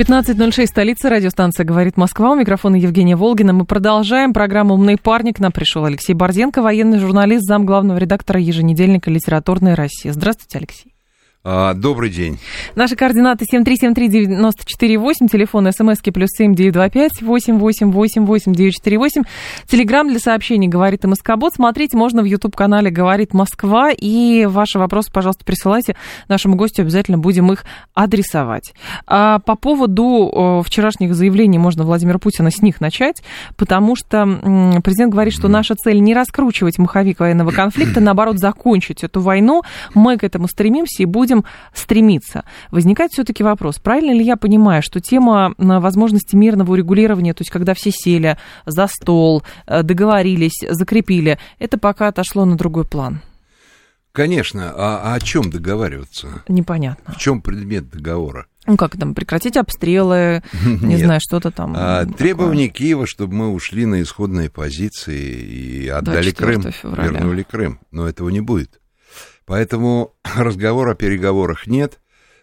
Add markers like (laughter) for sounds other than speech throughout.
15.06, столица, радиостанция «Говорит Москва». У микрофона Евгения Волгина. Мы продолжаем программу «Умный парник». К нам пришел Алексей Борзенко, военный журналист, зам главного редактора еженедельника «Литературная Россия». Здравствуйте, Алексей. А, добрый день. Наши координаты 7373948, телефон смски плюс семь девять два пять восемь восемь восемь восемь девять четыре восемь. Телеграмм для сообщений «Говорит МСК-бот». Смотрите можно в YouTube-канале «Говорит Москва». И ваши вопросы, пожалуйста, присылайте нашему гостю. Обязательно будем их адресовать. А по поводу вчерашних заявлений можно Владимира Путина с них начать, потому что президент говорит, что наша цель не раскручивать маховик военного конфликта, наоборот, закончить эту войну. Мы к этому стремимся и будем будем стремиться. Возникает все-таки вопрос, правильно ли я понимаю, что тема возможности мирного урегулирования, то есть когда все сели за стол, э, договорились, закрепили, это пока отошло на другой план? Конечно. А, а о чем договариваться? Непонятно. В чем предмет договора? Ну как там, прекратить обстрелы, (laughs) не Нет. знаю, что-то там. А, требования Киева, чтобы мы ушли на исходные позиции и отдали Крым, февраля. вернули Крым. Но этого не будет. Поэтому (clears throat) разговор о переговорах нет.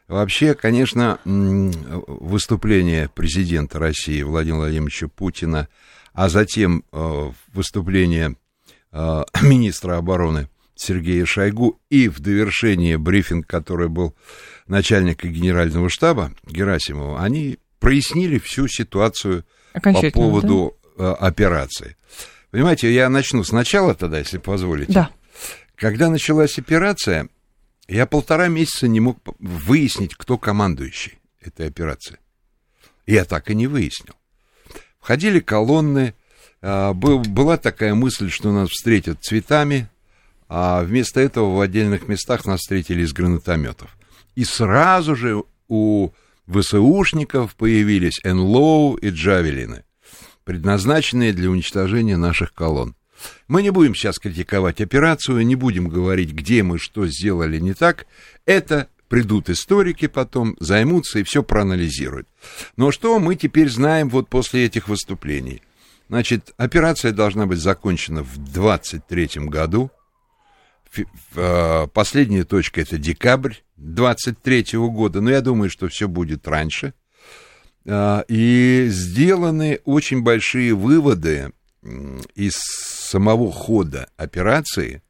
Вообще, конечно, выступление президента России Владимира Владимировича Путина, а затем э, выступление э, (clears throat) министра обороны Сергея Шойгу и в довершение брифинг, который был начальника генерального штаба Герасимова, они прояснили всю ситуацию по поводу да? Э, операции. Понимаете, я начну сначала тогда, если позволите. Да. Когда началась операция, я полтора месяца не мог выяснить, кто командующий этой операции. Я так и не выяснил. Входили колонны, а, была такая мысль, что нас встретят цветами, а вместо этого в отдельных местах нас встретили из гранатометов. И сразу же у ВСУшников появились НЛОУ и Джавелины, предназначенные для уничтожения наших колонн. Мы не будем сейчас критиковать операцию, не будем говорить, где мы что сделали не так. Это придут историки потом, займутся и все проанализируют. Но что мы теперь знаем вот после этих выступлений? Значит, операция должна быть закончена в 23 году. А, последняя точка это декабрь 23 года, но я думаю, что все будет раньше. А, и сделаны очень большие выводы из самого хода операции,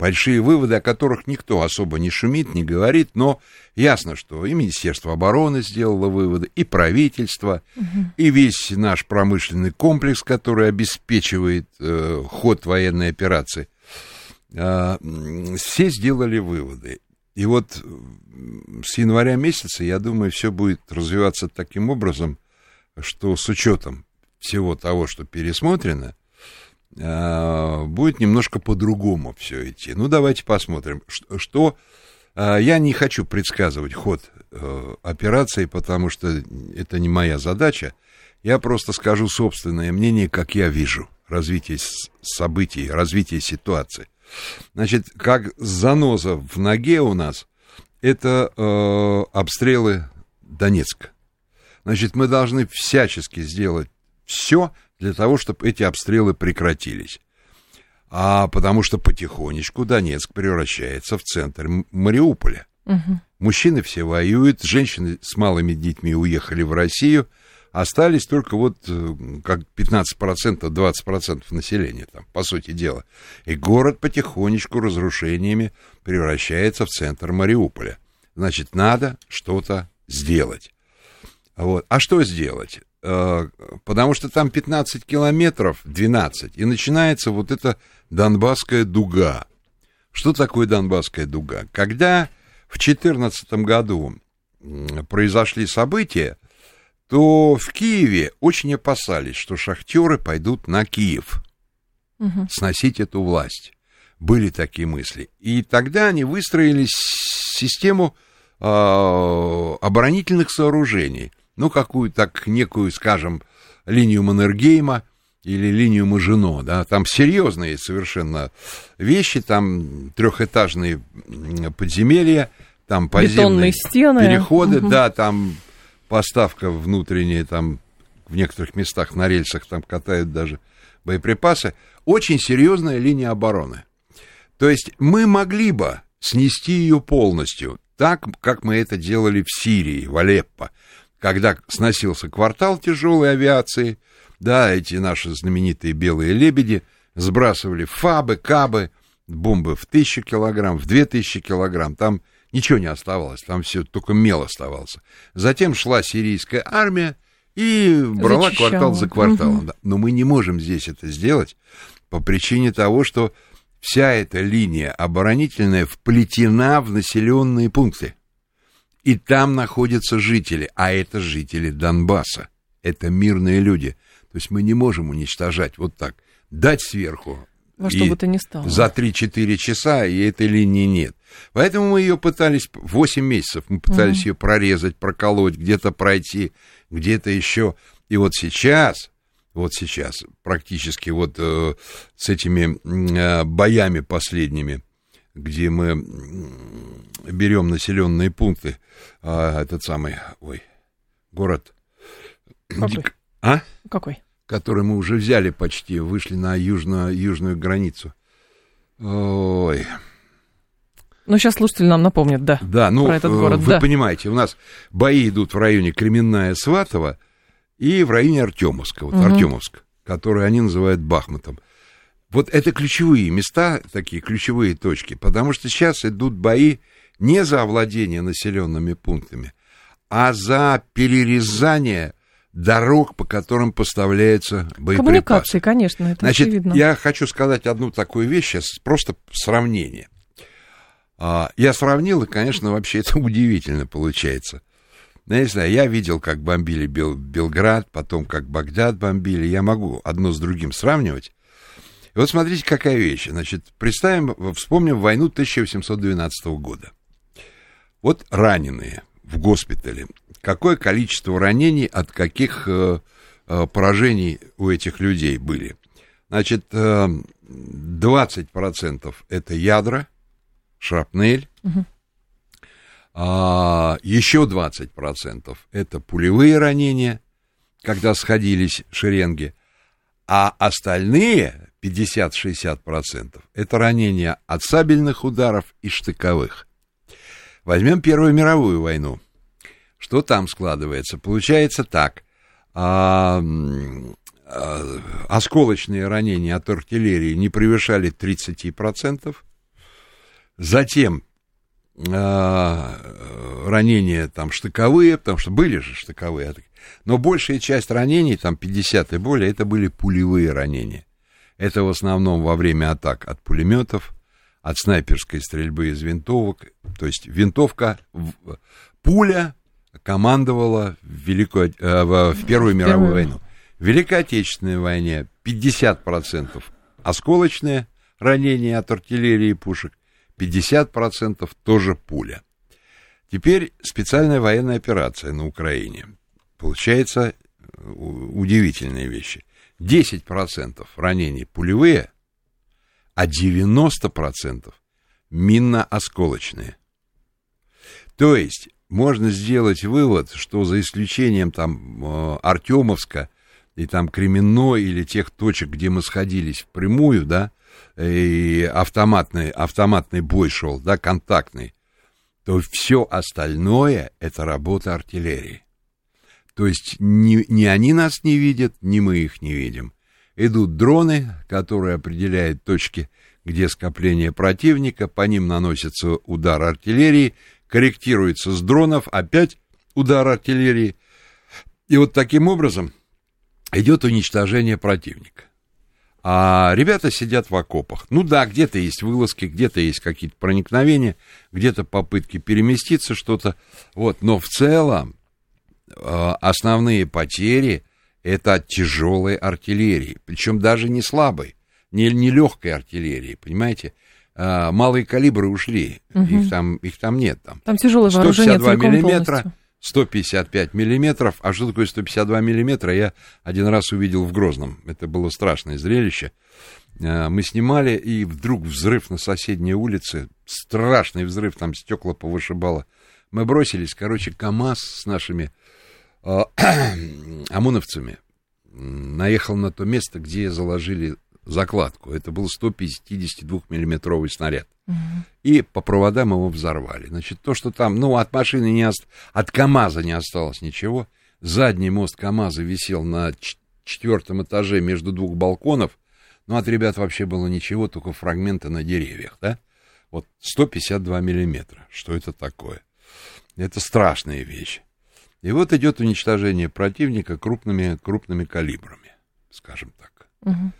большие выводы, о которых никто особо не шумит, не говорит, но ясно, что и Министерство обороны сделало выводы, и правительство, угу. и весь наш промышленный комплекс, который обеспечивает э, ход военной операции, э, все сделали выводы. И вот с января месяца, я думаю, все будет развиваться таким образом, что с учетом всего того, что пересмотрено, будет немножко по-другому все идти. Ну, давайте посмотрим, что... что а, я не хочу предсказывать ход э, операции, потому что это не моя задача. Я просто скажу собственное мнение, как я вижу развитие событий, развитие ситуации. Значит, как заноза в ноге у нас, это э, обстрелы Донецка. Значит, мы должны всячески сделать все для того, чтобы эти обстрелы прекратились. А потому что потихонечку Донецк превращается в центр Мариуполя. Угу. Мужчины все воюют, женщины с малыми детьми уехали в Россию, остались только вот э, как 15%, 20% населения там, по сути дела. И город потихонечку разрушениями превращается в центр Мариуполя. Значит, надо что-то сделать. Вот. А что сделать? Э, потому что там 15 километров, 12, и начинается вот эта Донбасская дуга. Что такое Донбасская дуга? Когда в 2014 году произошли события, то в Киеве очень опасались, что шахтеры пойдут на Киев угу. сносить эту власть. Были такие мысли. И тогда они выстроили систему э, оборонительных сооружений ну, какую-то так некую, скажем, линию Маннергейма, или линию Мажино, да, там серьезные совершенно вещи, там трехэтажные подземелья, там подземные стены. переходы, Мгм. да, там поставка внутренняя, там в некоторых местах на рельсах там катают даже боеприпасы. Очень серьезная линия обороны. То есть мы могли бы снести ее полностью, так, как мы это делали в Сирии, в Алеппо, когда сносился квартал тяжелой авиации, да, эти наши знаменитые белые лебеди сбрасывали фабы, кабы, бомбы в тысячу килограмм, в две тысячи килограмм, там ничего не оставалось, там все только мел оставался. Затем шла сирийская армия и брала Зачищала. квартал за кварталом. Да. Но мы не можем здесь это сделать по причине того, что вся эта линия оборонительная вплетена в населенные пункты. И там находятся жители, а это жители Донбасса. Это мирные люди. То есть мы не можем уничтожать вот так. Дать сверху. Во и что бы то ни стало. За 3-4 часа, и этой линии нет. Поэтому мы ее пытались, 8 месяцев мы пытались Мгм. ее прорезать, проколоть, где-то пройти, где-то еще. И вот сейчас, вот сейчас, практически вот э, с этими э, боями последними, где мы берем населенные пункты, а, этот самый, ой, город, Какой? а? Какой? который мы уже взяли почти, вышли на южно, южную границу. Ой, Ну, сейчас слушатели нам напомнят, да. да, ну, Про этот город, вы да. понимаете, у нас бои идут в районе Кременная, Сватово и в районе Артемовска, вот Мгм. Артемовск, который они называют Бахмутом. Вот это ключевые места, такие ключевые точки, потому что сейчас идут бои не за овладение населенными пунктами, а за перерезание дорог, по которым поставляются боеприпасы. Коммуникации, конечно, это Значит, очевидно. я хочу сказать одну такую вещь, сейчас просто сравнение. А, Я сравнил, и, конечно, вообще это (laughs) удивительно получается. Ну, Я не знаю, я видел, как бомбили Бел- Белград, потом как Багдад бомбили. Я могу одно с другим сравнивать. И вот смотрите, какая вещь. Значит, представим, вспомним войну 1812 года. Вот раненые в госпитале. Какое количество ранений от каких э, э, поражений у этих людей были? Значит, э, 20% это ядра, шрапнель. А, еще 20% это пулевые ранения, когда сходились шеренги. А остальные 50-60% это ранения от сабельных ударов и штыковых. Возьмем Первую мировую войну. Что там складывается? Получается так. а, а, осколочные ранения от артиллерии не превышали 30%. Затем а, ранения там штыковые, потому что были же штыковые, но большая часть ранений, там 50 и более, это были пулевые ранения. Это в основном во время атак от пулеметов, от снайперской стрельбы из винтовок. То есть винтовка, пуля командовала в, Великую, э, в, в Первую мировую войну. В Великой Отечественной войне 50% осколочные ранения от артиллерии и пушек, 50% тоже пуля. Теперь специальная военная операция на Украине. Получается э, удивительные вещи. 10% ранений пулевые, а 90% минно-осколочные. То есть можно сделать вывод, что за исключением там э, Артемовска и там Кременно или тех точек, где мы сходились впрямую, да, и автоматный, автоматный бой шел, да, контактный, то все остальное это работа артиллерии. То есть ни, ни они нас не видят, ни мы их не видим. Идут дроны, которые определяют точки, где скопление противника, по ним наносится удар артиллерии, корректируется с дронов, опять удар артиллерии. И вот таким образом идет уничтожение противника. А ребята сидят в окопах. Ну да, где-то есть вылазки, где-то есть какие-то проникновения, где-то попытки переместиться что-то. Вот, но в целом основные потери это от тяжелой артиллерии, причем даже не слабой, не, не легкой артиллерии, понимаете? А, малые калибры ушли, Мгм. их, там, их там нет. Там. Там тяжелое вооружение 152 целиком миллиметра, полностью. 155 миллиметров. А что такое 152 миллиметра, я один раз увидел в Грозном. Это было страшное зрелище. Э, мы снимали, и вдруг взрыв на соседней улице. Страшный взрыв, там стекла повышибало. Мы бросились, короче, КАМАЗ с нашими (clears throat) ОМОНовцами наехал на то место, где заложили закладку. Это был 152-миллиметровый снаряд. Угу. И по проводам его взорвали. Значит, то, что там, ну, от машины не ост... от КАМАЗа не осталось ничего. Задний мост КАМАЗа висел на четвертом этаже между двух балконов. Ну, от ребят вообще было ничего, только фрагменты на деревьях, да? Вот 152 миллиметра. Что это такое? Это страшные вещи. И вот идет уничтожение противника крупными, крупными калибрами, скажем так. Угу.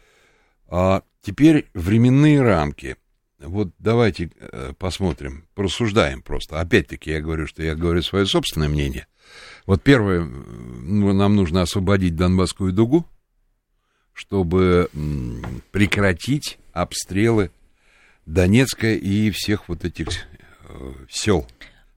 А теперь временные рамки. Вот давайте э, посмотрим, порассуждаем просто. Опять-таки я говорю, что я говорю свое собственное мнение. Вот первое, ну, нам нужно освободить Донбасскую дугу, чтобы прекратить обстрелы Донецка и всех вот этих э, сел.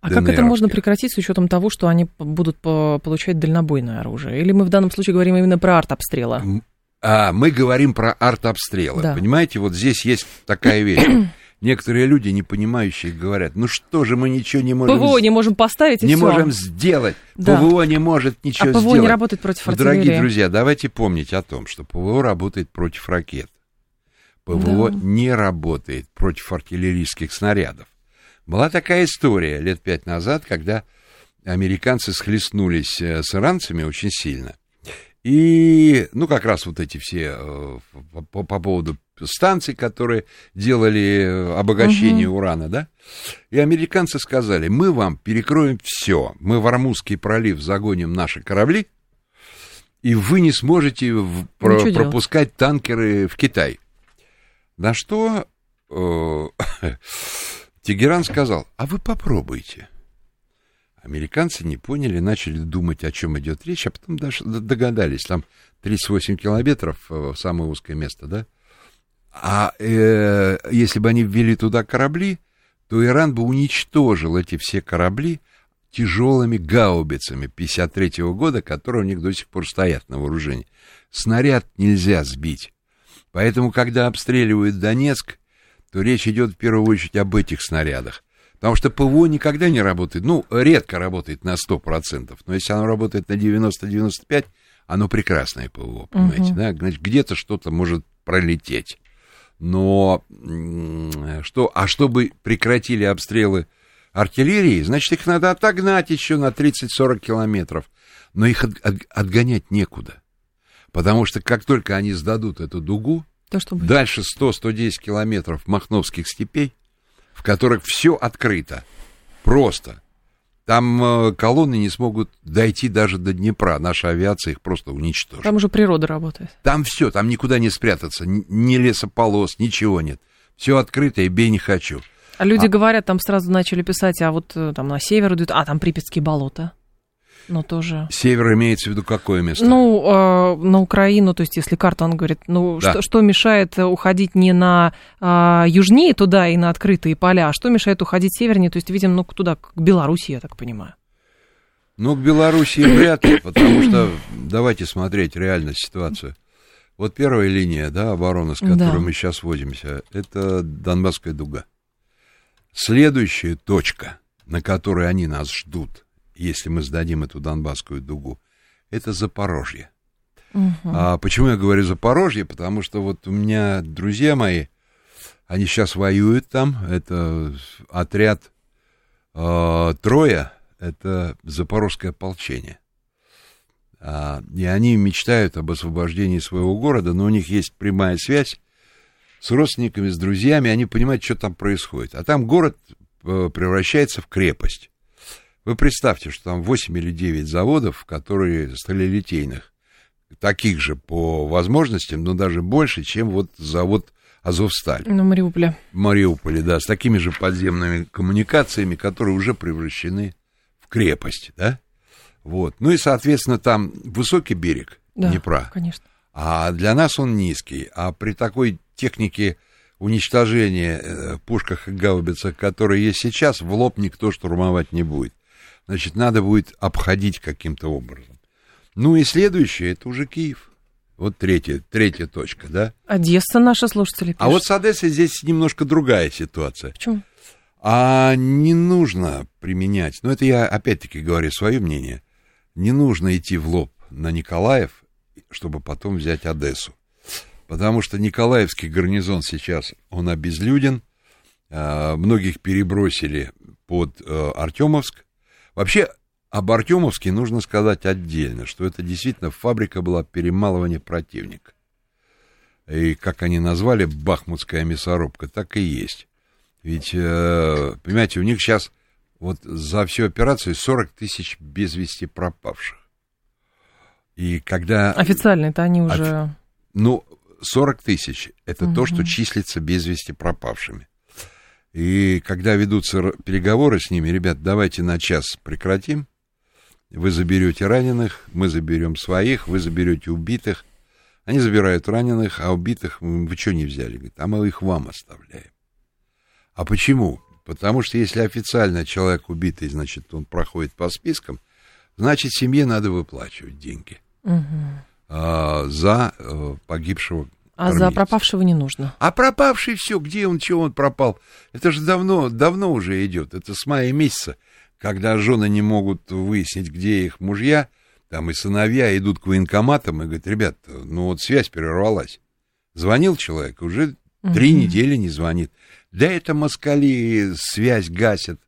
А как это можно прекратить с учетом того, что они будут получать дальнобойное оружие? Или мы в данном случае говорим именно про арт-обстрелы? А, мы говорим про арт-обстрелы. Да. Понимаете, вот здесь есть такая вещь. (clears throat) Некоторые люди, не понимающие, говорят, ну что же мы ничего не можем... ПВО не можем поставить и Не все. можем сделать. Да. ПВО не может ничего а ПВО сделать. ПВО не работает против артиллерии. Дорогие друзья, давайте помнить о том, что ПВО работает против ракет. ПВО да. не работает против артиллерийских снарядов. Была такая история лет пять назад, когда американцы схлестнулись э, с иранцами очень сильно. И, ну, как раз вот эти все э, по, по поводу станций, которые делали э, обогащение угу. урана, да? И американцы сказали, мы вам перекроем все, мы в Армузский пролив загоним наши корабли, и вы не сможете в, про, пропускать делать. танкеры в Китай. На что э, (laughs) Тегеран сказал, а вы попробуйте. Американцы не поняли, начали думать, о чем идет речь, а потом даже догадались. Там 38 километров, э, самое узкое место, да? А э, если бы они ввели туда корабли, то Иран бы уничтожил эти все корабли тяжелыми гаубицами 53 -го года, которые у них до сих пор стоят на вооружении. Снаряд нельзя сбить. Поэтому, когда обстреливают Донецк, то речь идет в первую очередь об этих снарядах. Потому что ПВО никогда не работает, ну, редко работает на 100%, но если оно работает на 90-95%, оно прекрасное ПВО, понимаете, uh-huh. да? Значит, где-то что-то может пролететь. Но что, а чтобы прекратили обстрелы артиллерии, значит, их надо отогнать еще на 30-40 километров. Но их от, от, отгонять некуда. Потому что как только они сдадут эту дугу, То, что дальше 100-110 километров махновских степей, в которых все открыто. Просто. Там э, колонны не смогут дойти даже до Днепра. Наша авиация их просто уничтожит. Там уже природа работает. Там все, там никуда не спрятаться. Ни лесополос, ничего нет. Все открыто и бей не хочу. А люди а... говорят, там сразу начали писать, а вот э, там на север идут, а там Припятские болота но тоже... Север имеется в виду какое место? Ну, э, на Украину, то есть если карта, он говорит, ну, да. что, что мешает уходить не на э, южнее туда и на открытые поля, а что мешает уходить севернее, то есть, видимо, ну, туда, к Беларуси, я так понимаю. Ну, к Белоруссии вряд ли, потому что давайте смотреть реально ситуацию. Вот первая линия, да, обороны, с которой да. мы сейчас водимся, это Донбасская дуга. Следующая точка, на которой они нас ждут, если мы сдадим эту Донбасскую дугу, это Запорожье. Угу. А почему я говорю Запорожье? Потому что вот у меня друзья мои, они сейчас воюют там, это отряд э, Троя, это запорожское ополчение. А, и они мечтают об освобождении своего города, но у них есть прямая связь с родственниками, с друзьями, они понимают, что там происходит. А там город э, превращается в крепость. Вы представьте, что там 8 или 9 заводов, которые сталелитейных, таких же по возможностям, но даже больше, чем вот завод Азовсталь. На Мариуполе. Мариуполе, да, с такими же подземными коммуникациями, которые уже превращены в крепость, да? Вот. Ну и, соответственно, там высокий берег да, Днепра. конечно. А для нас он низкий. А при такой технике уничтожения э, пушках и гаубицах, которые есть сейчас, в лоб никто штурмовать не будет. Значит, надо будет обходить каким-то образом. Ну и следующее, это уже Киев. Вот третья, третья точка, да? Одесса наши слушатели пишут. А вот с Одессой здесь немножко другая ситуация. Почему? А не нужно применять, ну это я опять-таки говорю свое мнение, не нужно идти в лоб на Николаев, чтобы потом взять Одессу. Потому что Николаевский гарнизон сейчас, он обезлюден, а, многих перебросили под э, Артемовск. Вообще, об Артемовске нужно сказать отдельно, что это действительно фабрика была перемалывания противника. И как они назвали, бахмутская мясорубка, так и есть. Ведь, э, понимаете, у них сейчас вот за всю операцию 40 тысяч без вести пропавших. И когда... Официально это они уже... Офи... Ну, 40 тысяч — это угу. то, что числится без вести пропавшими. И когда ведутся переговоры с ними, ребят, давайте на час прекратим, вы заберете раненых, мы заберем своих, вы заберете убитых. Они забирают раненых, а убитых вы что не взяли? Говорит, а мы их вам оставляем. А почему? Потому что если официально человек убитый, значит, он проходит по спискам, значит, семье надо выплачивать деньги угу. а, за а, погибшего. А за пропавшего не нужно. А пропавший все, где он, чего он пропал? Это же давно, давно уже идет. Это с мая месяца, когда жены не могут выяснить, где их мужья, там и сыновья идут к военкоматам и говорят, ребят, ну вот связь прервалась. Звонил человек, уже угу. три недели не звонит. Да это москали связь гасят.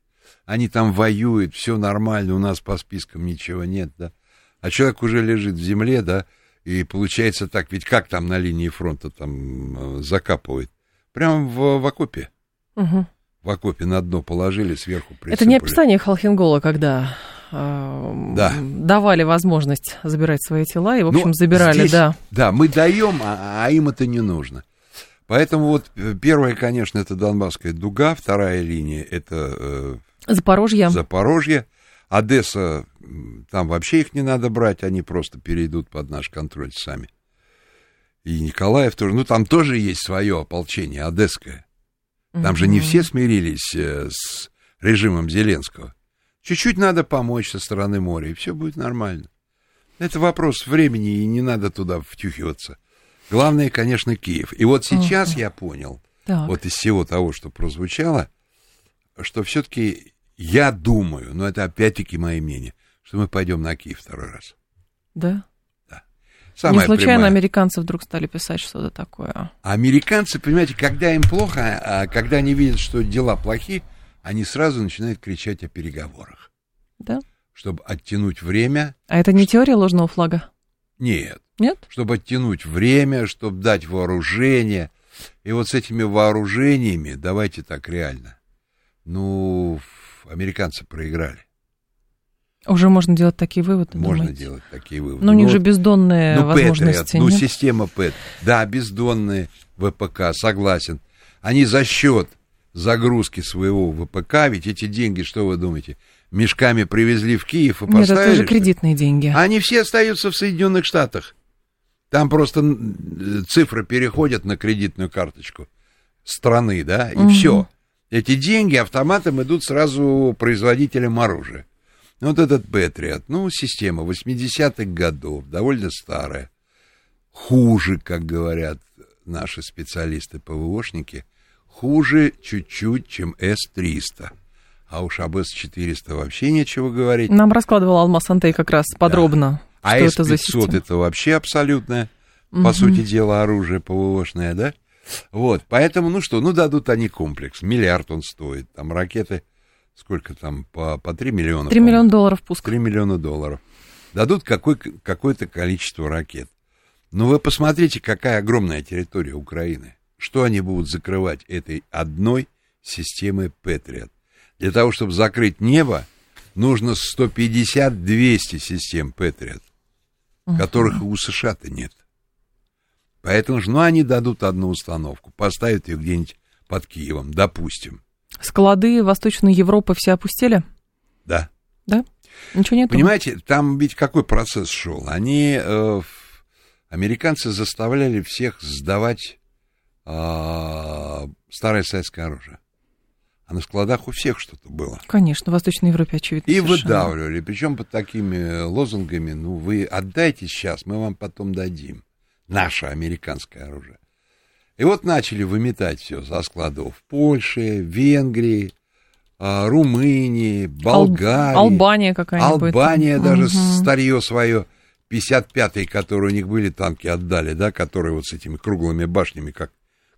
Они там воюют, все нормально, у нас по спискам ничего нет, да. А человек уже лежит в земле, да, и получается так, ведь как там на линии фронта там э, закапывают? Прям в, в окопе. Угу. В окопе на дно положили, сверху присыпали. Это не описание Халхингола, когда э, да. давали возможность забирать свои тела, и, в общем, ну, забирали, здесь, да. Да, мы даем, а, а им это не нужно. Поэтому вот э, первая, конечно, это Донбасская дуга, вторая линия это э, Запорожье. Запорожье. Одесса, там вообще их не надо брать, они просто перейдут под наш контроль сами. И Николаев тоже, ну там тоже есть свое ополчение, одесское. Там же не все смирились э, с режимом Зеленского. Чуть-чуть надо помочь со стороны моря, и все будет нормально. Это вопрос времени, и не надо туда втюхиваться. Главное, конечно, Киев. И вот сейчас uh-huh. я понял, так. вот из всего того, что прозвучало, что все-таки я думаю, но это опять-таки мое мнение, что мы пойдем на Киев второй раз. Да? Да. Самая Не случайно прямая. американцы вдруг стали писать что-то такое. Американцы, понимаете, когда им плохо, а когда они видят, что дела плохи, они сразу начинают кричать о переговорах. Да. Чтобы оттянуть время. А это не теория ложного флага? Нет. Нет? Чтобы оттянуть время, чтобы дать вооружение. И вот с этими вооружениями, давайте так реально, ну, американцы проиграли. Уже можно делать такие выводы? Можно думаете? делать такие выводы. Но у них ну, же бездонные ну, возможности. Patriot, ну, система ПЭТ. Да, бездонные ВПК, согласен. Они за счет загрузки своего ВПК, ведь эти деньги, что вы думаете, мешками привезли в Киев и поставили. Нет, это тоже кредитные деньги. Они все остаются в Соединенных Штатах. Там просто цифры переходят на кредитную карточку страны, да, и угу. все. Эти деньги автоматом идут сразу производителям оружия. Вот этот Патриот, ну, система 80-х годов, довольно старая. Хуже, как говорят наши специалисты ПВОшники, хуже чуть-чуть, чем С-300. А уж об С-400 вообще нечего говорить. Нам раскладывал Алмаз Антей как раз подробно. Да. А С-500 это вообще абсолютное, угу. по сути дела, оружие ПВОшное, да? Вот, поэтому, ну что, ну дадут они комплекс, миллиард он стоит, там ракеты, сколько там, по, по 3 миллиона? 3 миллиона долларов пуск. 3 миллиона долларов. Дадут какой, какое-то количество ракет. Но вы посмотрите, какая огромная территория Украины. Что они будут закрывать этой одной системой Патриот? Для того, чтобы закрыть небо, нужно 150-200 систем Патриот, которых у США-то нет. Поэтому ну, они дадут одну установку, поставят ее где-нибудь под Киевом, допустим. Склады Восточной Европы все опустили? Да. Да? Ничего нет? Понимаете, там ведь какой процесс шел? Они, э, американцы заставляли всех сдавать э, старое советское оружие. А на складах у всех что-то было. Конечно, в Восточной Европе, очевидно. И совершенно. выдавливали. Причем под такими лозунгами, ну, вы отдайте сейчас, мы вам потом дадим. Наше американское оружие. И вот начали выметать все со складов. Польши, Венгрии, а, Румынии, Болгарии. Албания какая-нибудь. Албания даже Мгм. старье свое, 55-й, которые у них были, танки отдали, да, которые вот с этими круглыми башнями, как,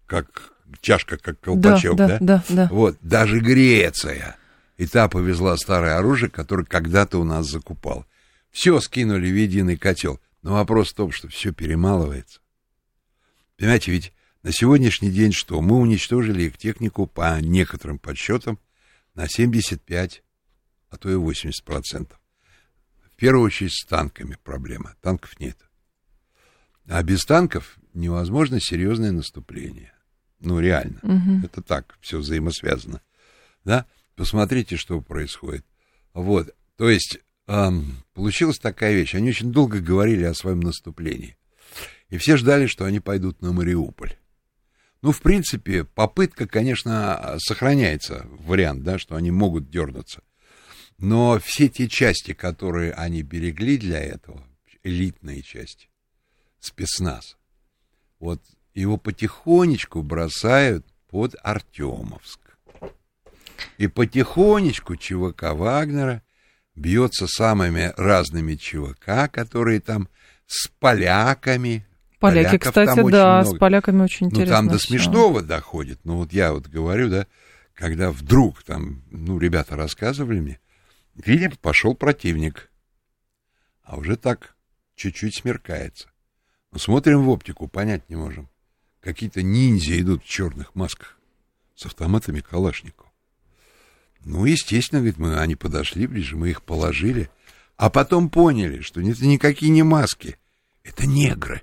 как чашка, как Да, колпачок, да, да? да, да. Вот, даже Греция. И та повезла старое оружие, которое когда-то у нас закупал. Все скинули в единый котел. Но вопрос в том, что все перемалывается. Понимаете, ведь на сегодняшний день что? Мы уничтожили их технику по некоторым подсчетам на 75, а то и 80 процентов. В первую очередь с танками проблема. Танков нет. А без танков невозможно серьезное наступление. Ну, реально. Мгм. Это так, все взаимосвязано. Да? Посмотрите, что происходит. Вот. То есть, ам, получилась такая вещь. Они очень долго говорили о своем наступлении. И все ждали, что они пойдут на Мариуполь. Ну, в принципе, попытка, конечно, сохраняется, вариант, да, что они могут дернуться. Но все те части, которые они берегли для этого, элитные части, спецназ, вот его потихонечку бросают под Артемовск. И потихонечку ЧВК Вагнера бьется самыми разными ЧВК, которые там с поляками. Поляки, Поляков кстати, да, много. с поляками очень Ну, интересно. там до всё. смешного доходит. Ну, вот я вот говорю, да, когда вдруг там, ну, ребята рассказывали мне, видим, пошел противник. А уже так чуть-чуть смеркается. Но смотрим в оптику, понять не можем. Какие-то ниндзя идут в черных масках с автоматами Калашников. Ну, естественно, говорит, мы, они подошли ближе, мы их положили, а потом поняли, что это никакие не маски, это негры.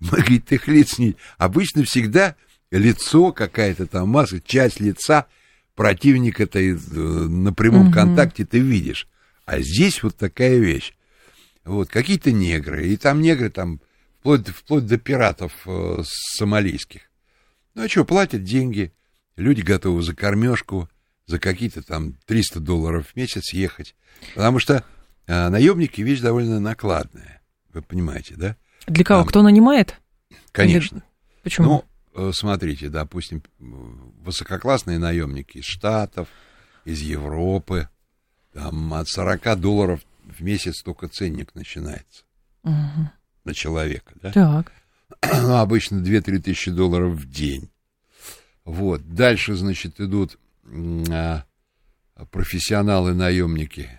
(laughs) Говорит, их лиц не... Обычно всегда лицо, какая-то там маска, часть лица противника ты э, на прямом Мгм. контакте ты видишь. А здесь вот такая вещь. Вот, какие-то негры. И там негры там вплоть, вплоть до пиратов э, сомалийских. Ну, а что, платят деньги, люди готовы за кормежку, за какие-то там 300 долларов в месяц ехать. Потому что э, наемники вещь довольно накладная. Вы понимаете, да? Для кого? Там- Кто нанимает? Конечно. Или- Почему? Ну, э, смотрите, допустим, высококлассные наемники из Штатов, из Европы, там от 40 долларов в месяц только ценник начинается Мгм. на человека, да? Так. (clears throat) Ну, обычно 2-3 тысячи долларов в день. Вот. Дальше, значит, идут а, профессионалы-наемники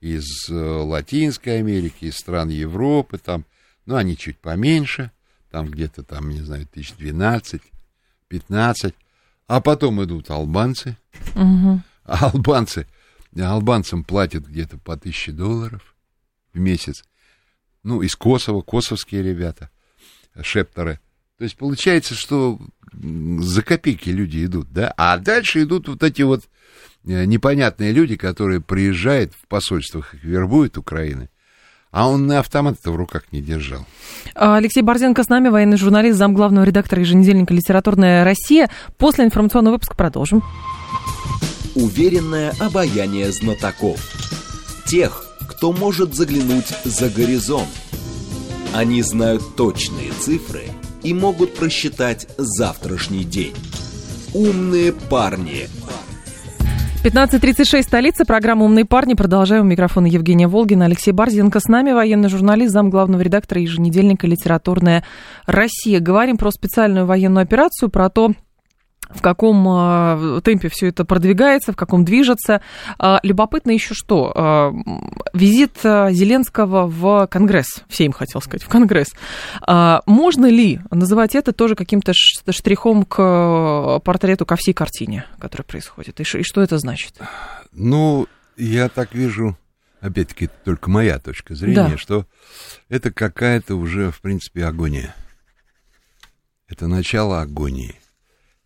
из э, Латинской Америки, из стран Европы, там, ну, они чуть поменьше, там где-то, там, не знаю, тысяч 12, 15, а потом идут албанцы, а албанцы, албанцам платят где-то по тысяче долларов в месяц. Ну, из Косово, косовские ребята, шептеры. То есть получается, что за копейки люди идут, да? А дальше идут вот эти вот э, непонятные люди, которые приезжают в посольствах, их вербуют Украины, а он на автомат-то в руках не держал. А, Алексей Борзенко с нами, военный журналист, замглавного редактора еженедельника «Литературная Россия». После информационного выпуска продолжим. Уверенное обаяние знатоков. Тех, кто может заглянуть за горизонт. Они знают точные цифры и могут просчитать завтрашний день. Умные парни. 15.36, столица, программа «Умные парни». Продолжаем. У микрофона Евгения Волгина, Алексей Барзенко. С нами военный журналист, замглавного редактора еженедельника «Литературная Россия». Говорим про специальную военную операцию, про то, в каком э, темпе все это продвигается, в каком движется. А, любопытно еще что? А, визит а, Зеленского в Конгресс, всем хотел сказать, в Конгресс. А, можно ли называть это тоже каким-то штрихом к э, портрету, ко всей картине, которая происходит? И, что это значит? Ну, я так вижу, опять-таки, это только моя точка зрения, Да. что это какая-то уже, в принципе, агония. Это начало агонии.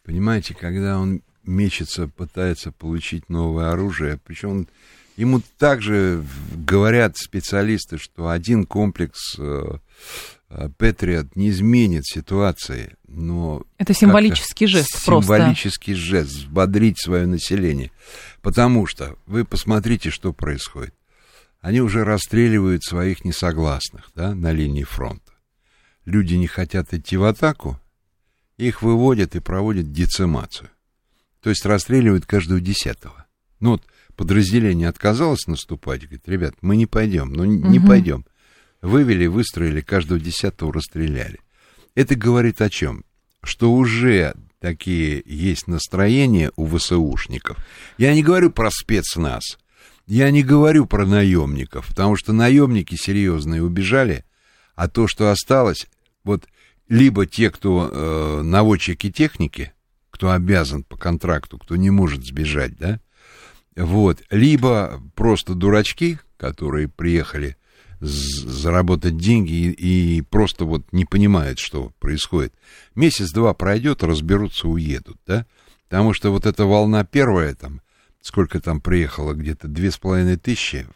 Понимаете, когда он мечется, пытается получить новое оружие, причем ему также говорят специалисты, что один комплекс э, Патриот не изменит ситуации, но... Это символический жест Символический просто. жест, взбодрить свое население. Потому что вы посмотрите, что происходит. Они уже расстреливают своих несогласных да, на линии фронта. Люди не хотят идти в атаку, их выводят и проводят децимацию. То есть расстреливают каждого десятого. Ну вот подразделение отказалось наступать, говорит, ребят, мы не пойдем, ну не угу. пойдем. Вывели, выстроили, каждого десятого расстреляли. Это говорит о чем? Что уже такие есть настроения у ВСУшников. Я не говорю про спецназ, я не говорю про наемников, потому что наемники серьезные убежали, а то, что осталось, вот либо те, кто э, наводчики техники, кто обязан по контракту, кто не может сбежать, да, вот, либо просто дурачки, которые приехали заработать деньги и, и просто вот не понимают, что происходит. Месяц-два пройдет, разберутся, уедут, да? Потому что вот эта волна первая, там, сколько там приехало, где-то две с половиной тысячи,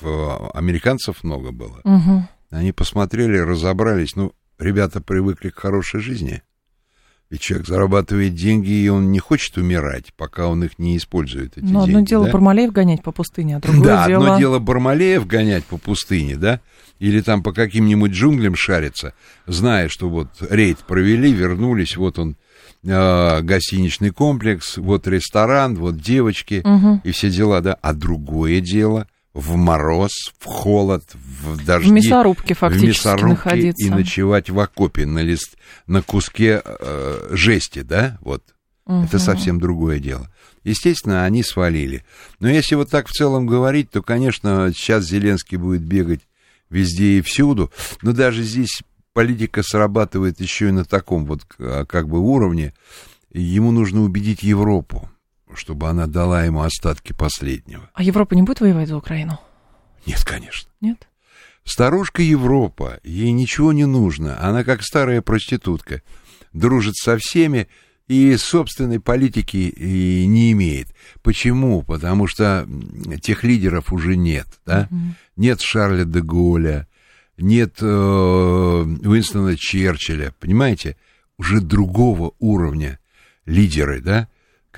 американцев много было. Угу. Они посмотрели, разобрались, ну, ребята привыкли к хорошей жизни. Ведь человек зарабатывает деньги, и он не хочет умирать, пока он их не использует, эти Но деньги. одно дело да? Бармалеев гонять по пустыне, а другое да, дело... одно дело Бармалеев гонять по пустыне, да, или там по каким-нибудь джунглям шариться, зная, что вот рейд провели, вернулись, вот он, э, гостиничный комплекс, вот ресторан, вот девочки угу. и все дела, да. А другое дело — в мороз, в холод, в дожди. В мясорубке фактически в мясорубке находиться. И ночевать в окопе на, лист, на куске э, жести, да, вот. Угу. Это совсем другое дело. Естественно, они свалили. Но если вот так в целом говорить, то, конечно, сейчас Зеленский будет бегать везде и всюду. Но даже здесь политика срабатывает еще и на таком вот как бы уровне. Ему нужно убедить Европу чтобы она дала ему остатки последнего. А Европа не будет воевать за Украину? Нет, конечно. Нет? Старушка Европа, ей ничего не нужно. Она как старая проститутка. Дружит со всеми и собственной политики и не имеет. Почему? Потому что тех лидеров уже нет. Да? Угу. Нет Шарля де Голля, нет э, Уинстона Черчилля. Понимаете? Уже другого уровня лидеры, да?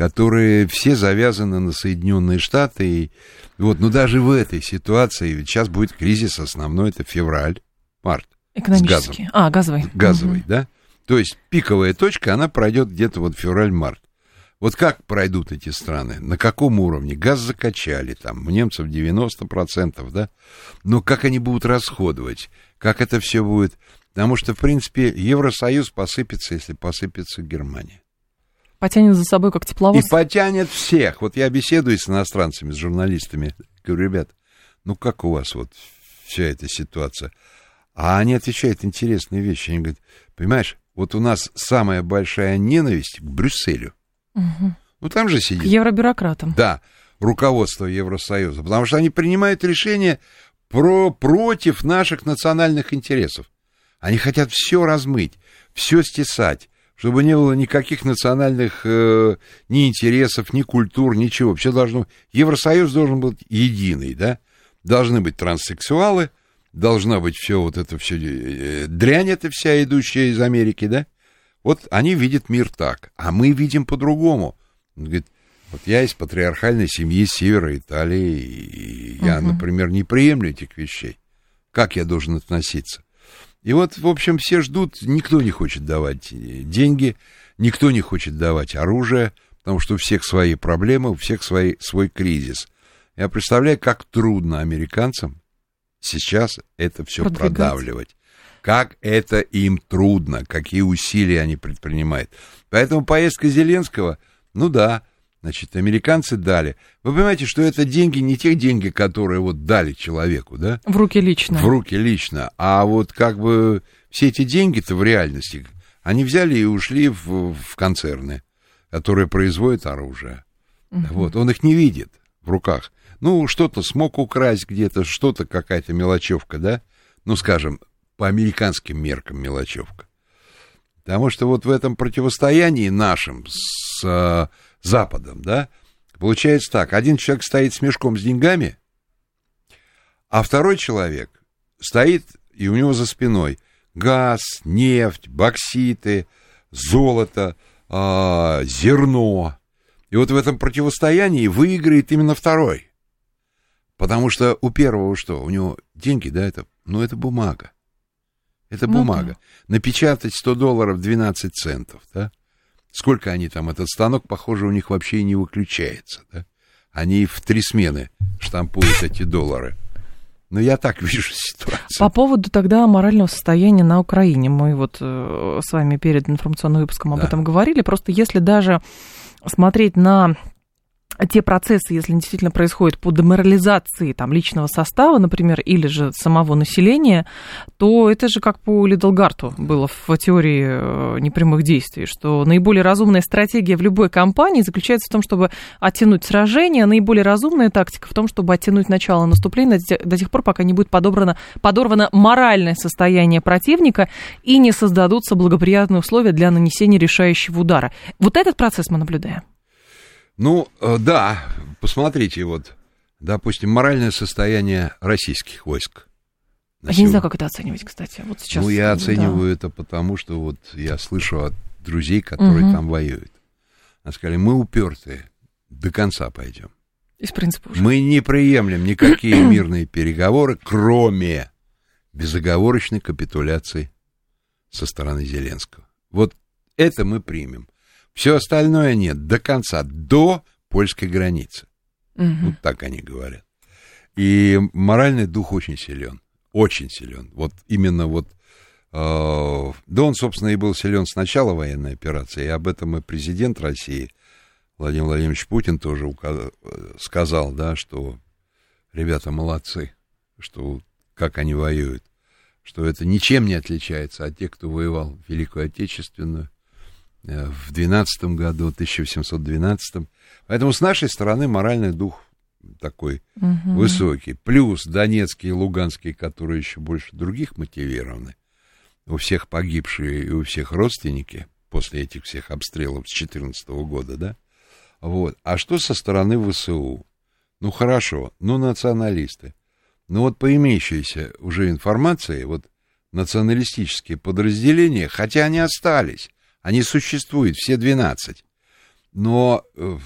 Которые все завязаны на Соединенные Штаты. И, вот, но даже в этой ситуации, ведь сейчас будет кризис основной, это февраль, март. Экономический. А, газовый. Газовый, угу. да? То есть пиковая точка, она пройдет где-то вот февраль-март. Вот как пройдут эти страны? На каком уровне? Газ закачали, там, у немцев 90%, да? Но как они будут расходовать? Как это все будет? Потому что, в принципе, Евросоюз посыпется, если посыпется Германия. Потянет за собой как тепловоз. И потянет всех. Вот я беседую с иностранцами, с журналистами. Говорю, ребят, ну как у вас вот вся эта ситуация? А они отвечают интересные вещи. Они говорят, понимаешь, вот у нас самая большая ненависть к Брюсселю. Угу. Ну там же сидит. К евробюрократам. Да, руководство Евросоюза. Потому что они принимают решения про, против наших национальных интересов. Они хотят все размыть, все стесать чтобы не было никаких национальных э, ни интересов, ни культур, ничего. Все должно... Евросоюз должен быть единый, да? Должны быть транссексуалы, должна быть все вот это все... Э, дрянь это вся, идущая из Америки, да? Вот они видят мир так, а мы видим по-другому. Он говорит, вот я из патриархальной семьи севера Италии, и я, угу. например, не приемлю этих вещей. Как я должен относиться? И вот, в общем, все ждут, никто не хочет давать деньги, никто не хочет давать оружие, потому что у всех свои проблемы, у всех свои, свой кризис. Я представляю, как трудно американцам сейчас это все Продвигать. продавливать. Как это им трудно, какие усилия они предпринимают. Поэтому поездка Зеленского, ну да, Значит, американцы дали. Вы понимаете, что это деньги не те деньги, которые вот дали человеку, да? В руки лично. В руки лично. А вот как бы все эти деньги-то в реальности, они взяли и ушли в, в концерны, которые производят оружие. Угу. Вот, он их не видит в руках. Ну, что-то смог украсть где-то, что-то какая-то мелочевка, да? Ну, скажем, по американским меркам мелочевка. Потому что вот в этом противостоянии нашем с Западом, да, получается так, один человек стоит с мешком с деньгами, а второй человек стоит, и у него за спиной газ, нефть, бокситы, золото, э, зерно. И вот в этом противостоянии выиграет именно второй. Потому что у первого что? У него деньги, да, это, ну, это бумага. Это ну, бумага. Да. Напечатать 100 долларов 12 центов, да? Сколько они там, этот станок, похоже, у них вообще и не выключается, да? Они в три смены штампуют эти доллары. Но я так (laughs) вижу ситуацию. По поводу тогда морального состояния на Украине. Мы вот э, с вами перед информационным выпуском об да. этом говорили. Просто если даже смотреть на те процессы, если действительно происходят по деморализации там, личного состава, например, или же самого населения, то это же как по Лидалгарту было в теории э, непрямых действий, что наиболее разумная стратегия в любой кампании заключается в том, чтобы оттянуть сражение, а наиболее разумная тактика в том, чтобы оттянуть начало наступления до тех пор, пока не будет подобрано, подорвано моральное состояние противника и не создадутся благоприятные условия для нанесения решающего удара. Вот этот процесс мы наблюдаем. Ну, э, да, посмотрите, вот, допустим, моральное состояние российских войск. Я не знаю, как это оценивать, кстати. Вот сейчас, ну, я оцениваю да. это потому, что вот я слышу от друзей, которые угу. там воюют. Они сказали, мы упертые, до конца пойдем. Из принципа уже. Мы не приемлем никакие (clears throat) мирные переговоры, кроме безоговорочной капитуляции со стороны Зеленского. Вот это мы примем. Все остальное нет, до конца, до польской границы. Угу. Вот так они говорят. И моральный дух очень силен, очень силен. Вот именно вот, э, да он, собственно, и был силен с начала военной операции, и об этом и президент России Владимир Владимирович Путин тоже указ... сказал, да, что ребята молодцы, что как они воюют, что это ничем не отличается от тех, кто воевал в Великую Отечественную, Э, в 12 году, 1712. Поэтому с нашей стороны моральный дух такой угу. высокий. Плюс Донецкий и Луганский, которые еще больше других мотивированы. У всех погибшие и у всех родственники после этих всех обстрелов с 14 года, да? Вот. А что со стороны ВСУ? Ну, хорошо, ну, националисты. Ну, вот по имеющейся уже информации, вот националистические подразделения, хотя они остались, они существуют, все 12. Но э,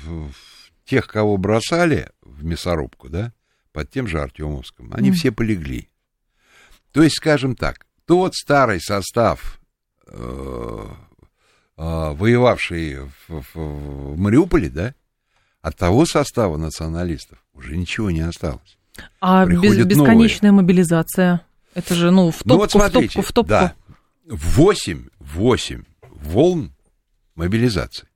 тех, кого бросали в мясорубку, да, под тем же Артемовском, они mm. все полегли. То есть, скажем так, тот старый состав, э, э, воевавший в, в, в Мариуполе, да, от того состава националистов уже ничего не осталось. А без, бесконечная новые. мобилизация? Это же, ну, в топку, ну, вот смотрите, в топку, в топку. Да, восемь, восемь волн мобилизации.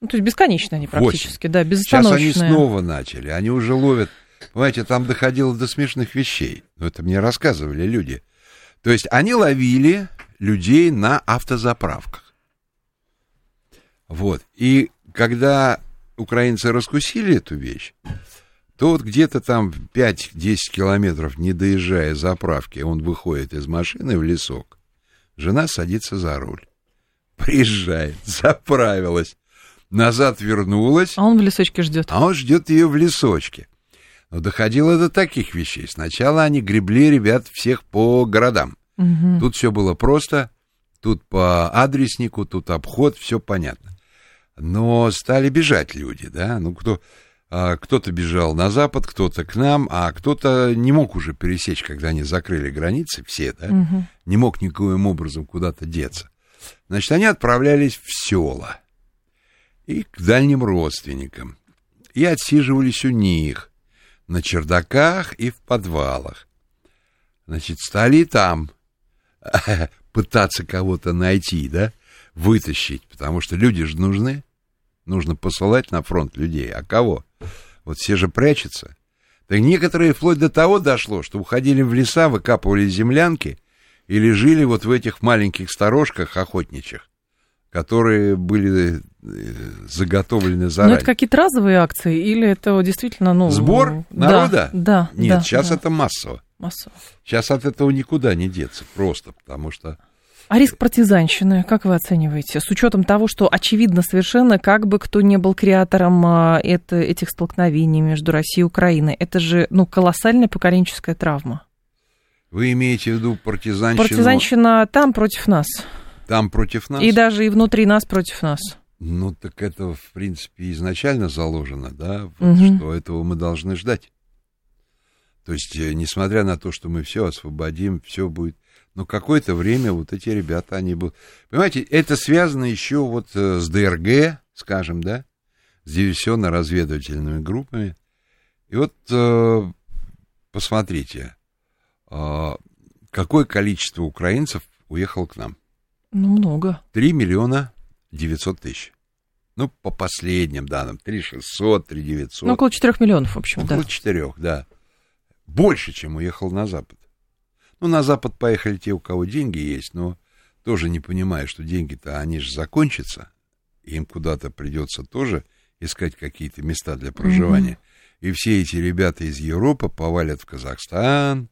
Ну, то есть бесконечно они практически, 8. да, Сейчас они снова начали, они уже ловят, понимаете, там доходило до смешных вещей, но это мне рассказывали люди. То есть они ловили людей на автозаправках. Вот, и когда украинцы раскусили эту вещь, то вот где-то там 5-10 километров, не доезжая заправки, он выходит из машины в лесок, жена садится за руль приезжает, заправилась, назад вернулась. А он в лесочке ждет. А он ждет ее в лесочке. Но доходило до таких вещей. Сначала они гребли ребят всех по городам. Угу. Тут все было просто, тут по адреснику, тут обход, все понятно. Но стали бежать люди, да, ну кто, а, кто-то бежал на запад, кто-то к нам, а кто-то не мог уже пересечь, когда они закрыли границы, все, да, угу. не мог никоим образом куда-то деться. Значит, они отправлялись в села и к дальним родственникам, и отсиживались у них, на чердаках и в подвалах. Значит, стали и там (laughs) пытаться кого-то найти, да, вытащить, потому что люди же нужны. Нужно посылать на фронт людей. А кого? Вот все же прячутся. Так некоторые вплоть до того дошло, что уходили в леса, выкапывали землянки или жили вот в этих маленьких сторожках охотничьих, которые были э, заготовлены заранее. Ну, это какие-то разовые акции или это действительно, ну... Сбор народа? Да, да. Нет, да, сейчас да. это массово. Массово. Сейчас от этого никуда не деться просто, потому что... А риск партизанщины, как вы оцениваете? С учетом того, что очевидно совершенно, как бы кто ни был креатором а, это, этих столкновений между Россией и Украиной, это же ну, колоссальная поколенческая травма. Вы имеете в виду партизанщину? Партизанщина там против нас. Там против нас? И даже и внутри нас против нас. Ну, так это, в принципе, изначально заложено, да, вот, Мгм. что этого мы должны ждать. То есть, э, несмотря на то, что мы все освободим, все будет... Но какое-то время вот эти ребята, они будут... Понимаете, это связано еще вот э, с ДРГ, скажем, да, с диверсионно-разведывательными группами. И вот э, посмотрите, какое количество украинцев уехало к нам. Ну, много. 3 миллиона 900 тысяч. Ну, по последним данным, 3 600, 3 900. Ну, около 4 миллионов, в общем, около да. 4, да. Больше, чем уехал на Запад. Ну, на Запад поехали те, у кого деньги есть, но тоже не понимая, что деньги-то, они же закончатся. Им куда-то придется тоже искать какие-то места для проживания. И все эти ребята из Европы повалят в Казахстан,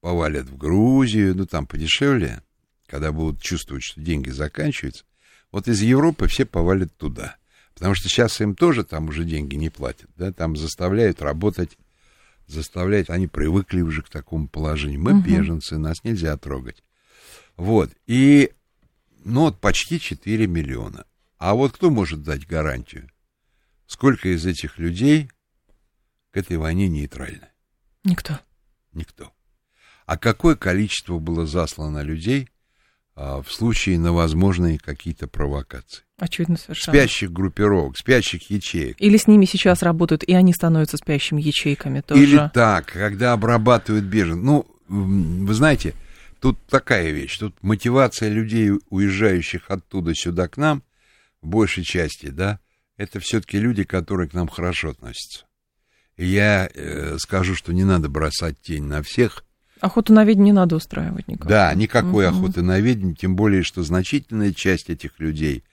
повалят в Грузию, ну, там подешевле, когда будут чувствовать, что деньги заканчиваются. Вот из Европы все повалят туда. Потому что сейчас им тоже там уже деньги не платят, да, там заставляют работать, заставляют, они привыкли уже к такому положению. Мы Мгм. беженцы, нас нельзя трогать. Вот, и, ну, вот почти 4 миллиона. А вот кто может дать гарантию? Сколько из этих людей к этой войне нейтральны? Никто. Никто. А какое количество было заслано людей а, в случае на возможные какие-то провокации? Очевидно совершенно. Спящих группировок, спящих ячеек. Или с ними сейчас работают, и они становятся спящими ячейками тоже. Или так, когда обрабатывают бежен. Ну, вы знаете, тут такая вещь. Тут мотивация людей, уезжающих оттуда сюда к нам, в большей части, да, это все-таки люди, которые к нам хорошо относятся. И я э, скажу, что не надо бросать тень на всех. Охоту на ведьм не надо устраивать никак. Да, никакой Мгм. охоты на ведьм, тем более, что значительная часть этих людей,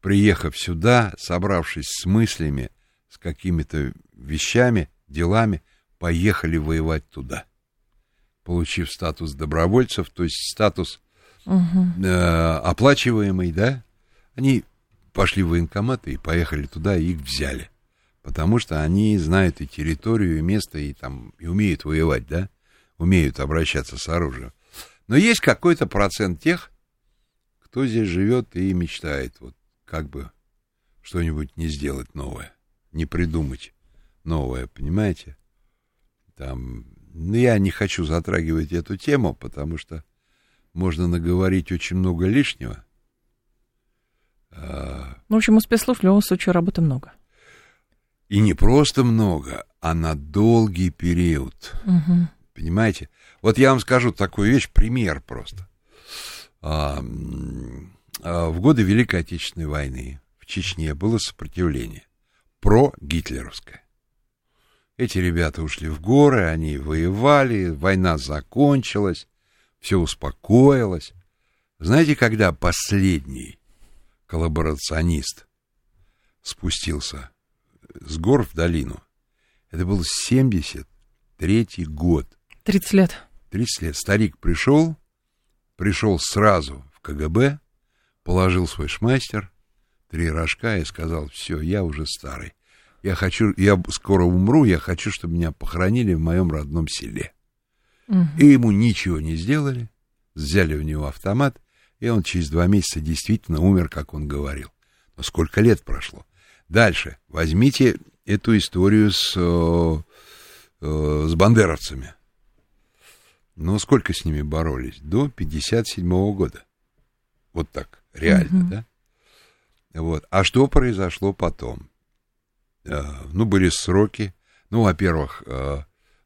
приехав сюда, собравшись с мыслями, с какими-то вещами, делами, поехали воевать туда, получив статус добровольцев, то есть статус Мгм. э, оплачиваемый, да, они пошли в военкоматы и поехали туда, и их взяли. Потому что они знают и территорию, и место, и там, и умеют воевать, да, умеют обращаться с оружием. Но есть какой-то процент тех, кто здесь живет и мечтает, вот как бы что-нибудь не сделать новое, не придумать новое, понимаете? Там, ну, я не хочу затрагивать эту тему, потому что можно наговорить очень много лишнего. А, В общем, у спецслужб в любом случае работы много. И не просто много, а на долгий период. Мгм. Понимаете? Вот я вам скажу такую вещь, пример просто. А, а, в годы Великой Отечественной войны в Чечне было сопротивление про-гитлеровское. Эти ребята ушли в горы, они воевали, война закончилась, все успокоилось. Знаете, когда последний коллаборационист спустился с гор в долину? Это был 73-й год. 30 лет. 30 лет. Старик пришел, пришел сразу в КГБ, положил свой шмайстер, три рожка и сказал, все, я уже старый. Я хочу, я скоро умру, я хочу, чтобы меня похоронили в моем родном селе. Мгм. И ему ничего не сделали, взяли у него автомат, и он через два месяца действительно умер, как он говорил. Но сколько лет прошло? Дальше. Возьмите эту историю с, э, э, с бандеровцами. Ну, сколько с ними боролись? До 57 года. Вот так, реально, Мгм. да? Вот. А что произошло потом? Э, ну, были сроки. Ну, во-первых, э,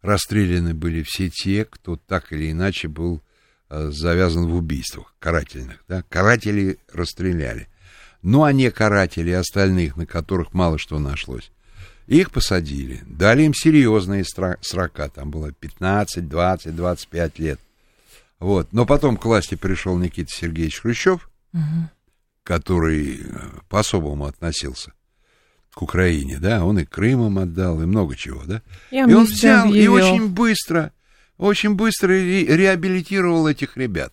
расстреляны были все те, кто так или иначе был э, завязан в убийствах карательных. Да? Каратели расстреляли. Ну, а не каратели, остальных, на которых мало что нашлось. Их посадили, дали им серьезные срока, там было 15, 20, 25 лет. Вот. Но потом к власти пришел Никита Сергеевич Хрущев, Мгм. который э, по-особому относился к Украине, да, он и Крым им отдал, и много чего, да. И И он взял и объявил. очень быстро, очень быстро ре- реабилитировал этих ребят.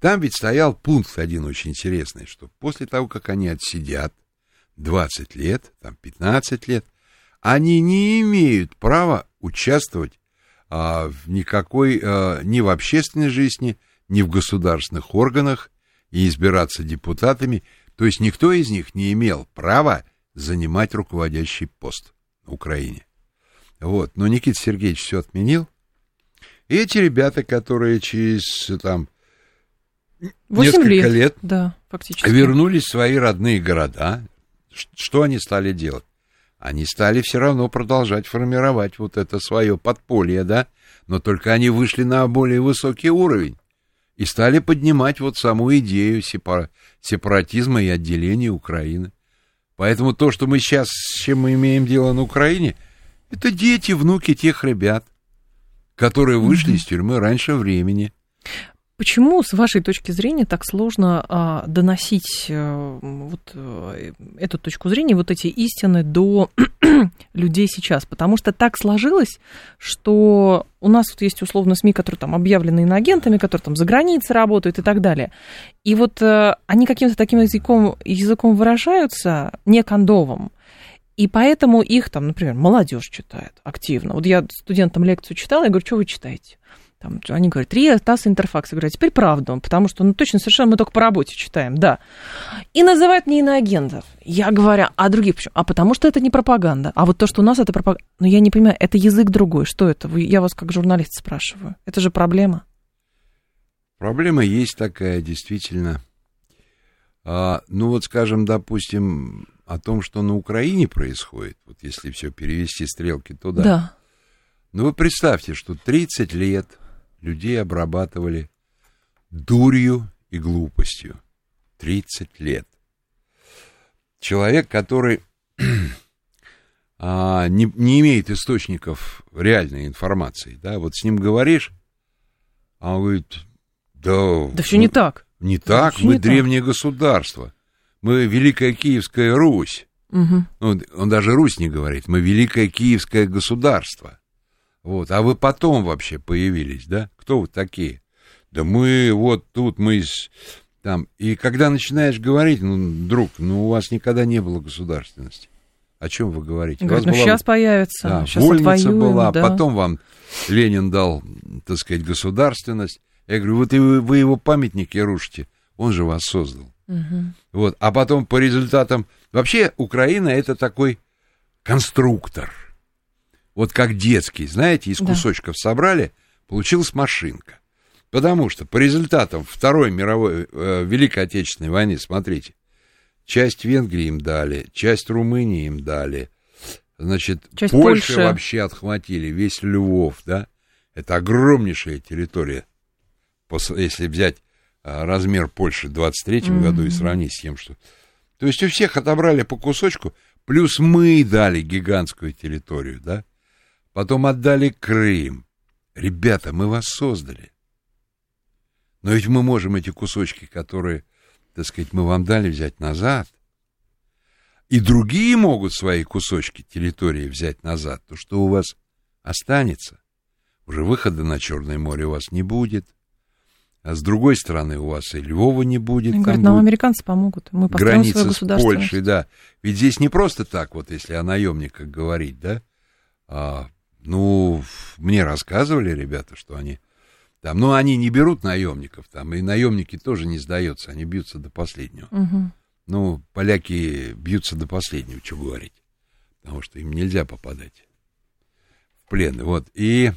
Там ведь стоял пункт один очень интересный, что после того, как они отсидят 20 лет, там 15 лет, они не имеют права участвовать а, никакой а, ни в общественной жизни, ни в государственных органах и избираться депутатами. То есть никто из них не имел права занимать руководящий пост на Украине. Вот. Но Никита Сергеевич все отменил. И эти ребята, которые через там несколько лет, лет да, фактически. вернулись в свои родные города, что они стали делать? Они стали все равно продолжать формировать вот это свое подполье, да, но только они вышли на более высокий уровень и стали поднимать вот саму идею сепара... сепаратизма и отделения Украины. Поэтому то, что мы сейчас, с чем мы имеем дело на Украине, это дети, внуки тех ребят, которые вышли mm-hmm. из тюрьмы раньше времени. Почему, с вашей точки зрения, так сложно а, доносить а, вот а, эту точку зрения, вот эти истины до (clears throat) людей сейчас? Потому что так сложилось, что у нас вот есть условно СМИ, которые там объявлены иноагентами, которые там за границей работают и так далее. И вот а, они каким-то таким языком, языком выражаются, не кондовым. И поэтому их там, например, молодежь читает активно. Вот я студентам лекцию читала, я говорю, что вы читаете? Там, они говорят, РИА, ТАСС, Интерфакс. Я говорю, а теперь правда, потому что, ну, точно, совершенно мы только по работе читаем, да. И называют мне иноагентов. Я говорю, а другие почему? А потому что это не пропаганда. А вот то, что у нас это пропаганда. Но я не понимаю, это язык другой. Что это? Я вас как журналист спрашиваю. Это же проблема. Проблема есть такая, действительно. А, ну вот, скажем, допустим, о том, что на Украине происходит, вот если все перевести стрелки туда. Да. Ну вы представьте, что 30 лет людей обрабатывали дурью и глупостью. 30 лет. Человек, который (clears throat) а, не, не имеет источников реальной информации, да, вот с ним говоришь, а он говорит, да... Да все не так. Не так, мы не древнее так. государство, мы Великая Киевская Русь. Угу. Он, он даже Русь не говорит, мы Великое Киевское государство. Вот, а вы потом вообще появились, да? Кто вы такие? Да мы вот тут, мы из, там. И когда начинаешь говорить, ну, друг, ну, у вас никогда не было государственности. О чем вы говорите? Говорит, ну, была, сейчас появится, да, сейчас вольница отвоюем, была, да. потом вам Ленин дал, так сказать, государственность. Я говорю, вот и вы, вы его памятники рушите, он же вас создал. Угу. Вот, а потом по результатам... Вообще Украина это такой конструктор – вот как детский, знаете, из кусочков да. собрали, получилась машинка. Потому что по результатам Второй мировой, э, Великой Отечественной войны, смотрите, часть Венгрии им дали, часть Румынии им дали, значит, часть Польши, Польши вообще отхватили, весь Львов, да, это огромнейшая территория, если взять а, размер Польши в 23 mm-hmm. году и сравнить с тем, что... То есть у всех отобрали по кусочку, плюс мы дали гигантскую территорию, да, Потом отдали Крым. Ребята, мы вас создали. Но ведь мы можем эти кусочки, которые, так сказать, мы вам дали, взять назад. И другие могут свои кусочки территории взять назад. То, что у вас останется, уже выхода на Черное море у вас не будет. А с другой стороны, у вас и Львова не будет. Они говорят, нам американцы помогут. Мы построим свое государство. с Польшей, да. Ведь здесь не просто так, вот если о наемниках говорить, да, а ну, мне рассказывали ребята, что они там, ну, они не берут наемников, там, и наемники тоже не сдаются, они бьются до последнего. Угу. Ну, поляки бьются до последнего, что говорить, потому что им нельзя попадать в плен. Вот, и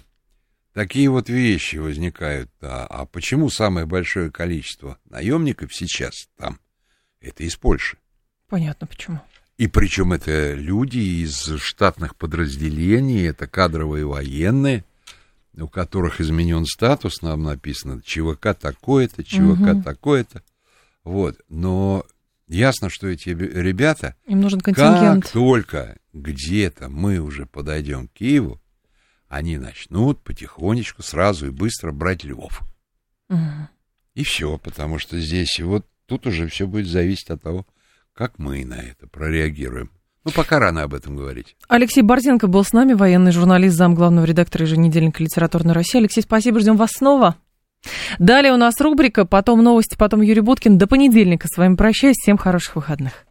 такие вот вещи возникают. А, а почему самое большое количество наемников сейчас там? Это из Польши. Понятно, почему. И причем это люди из штатных подразделений, это кадровые военные, у которых изменен статус, нам написано ЧВК такое-то, ЧВК угу. такое-то. Вот. Но ясно, что эти ребята, Им нужен контингент. как только где-то мы уже подойдем к Киеву, они начнут потихонечку, сразу и быстро брать Львов. Угу. И все, потому что здесь вот тут уже все будет зависеть от того, как мы на это прореагируем? Ну, пока рано об этом говорить. Алексей Борзенко был с нами, военный журналист, зам главного редактора еженедельника «Литературной России». Алексей, спасибо, ждем вас снова. Далее у нас рубрика, потом новости, потом Юрий Буткин. До понедельника с вами прощаюсь. Всем хороших выходных.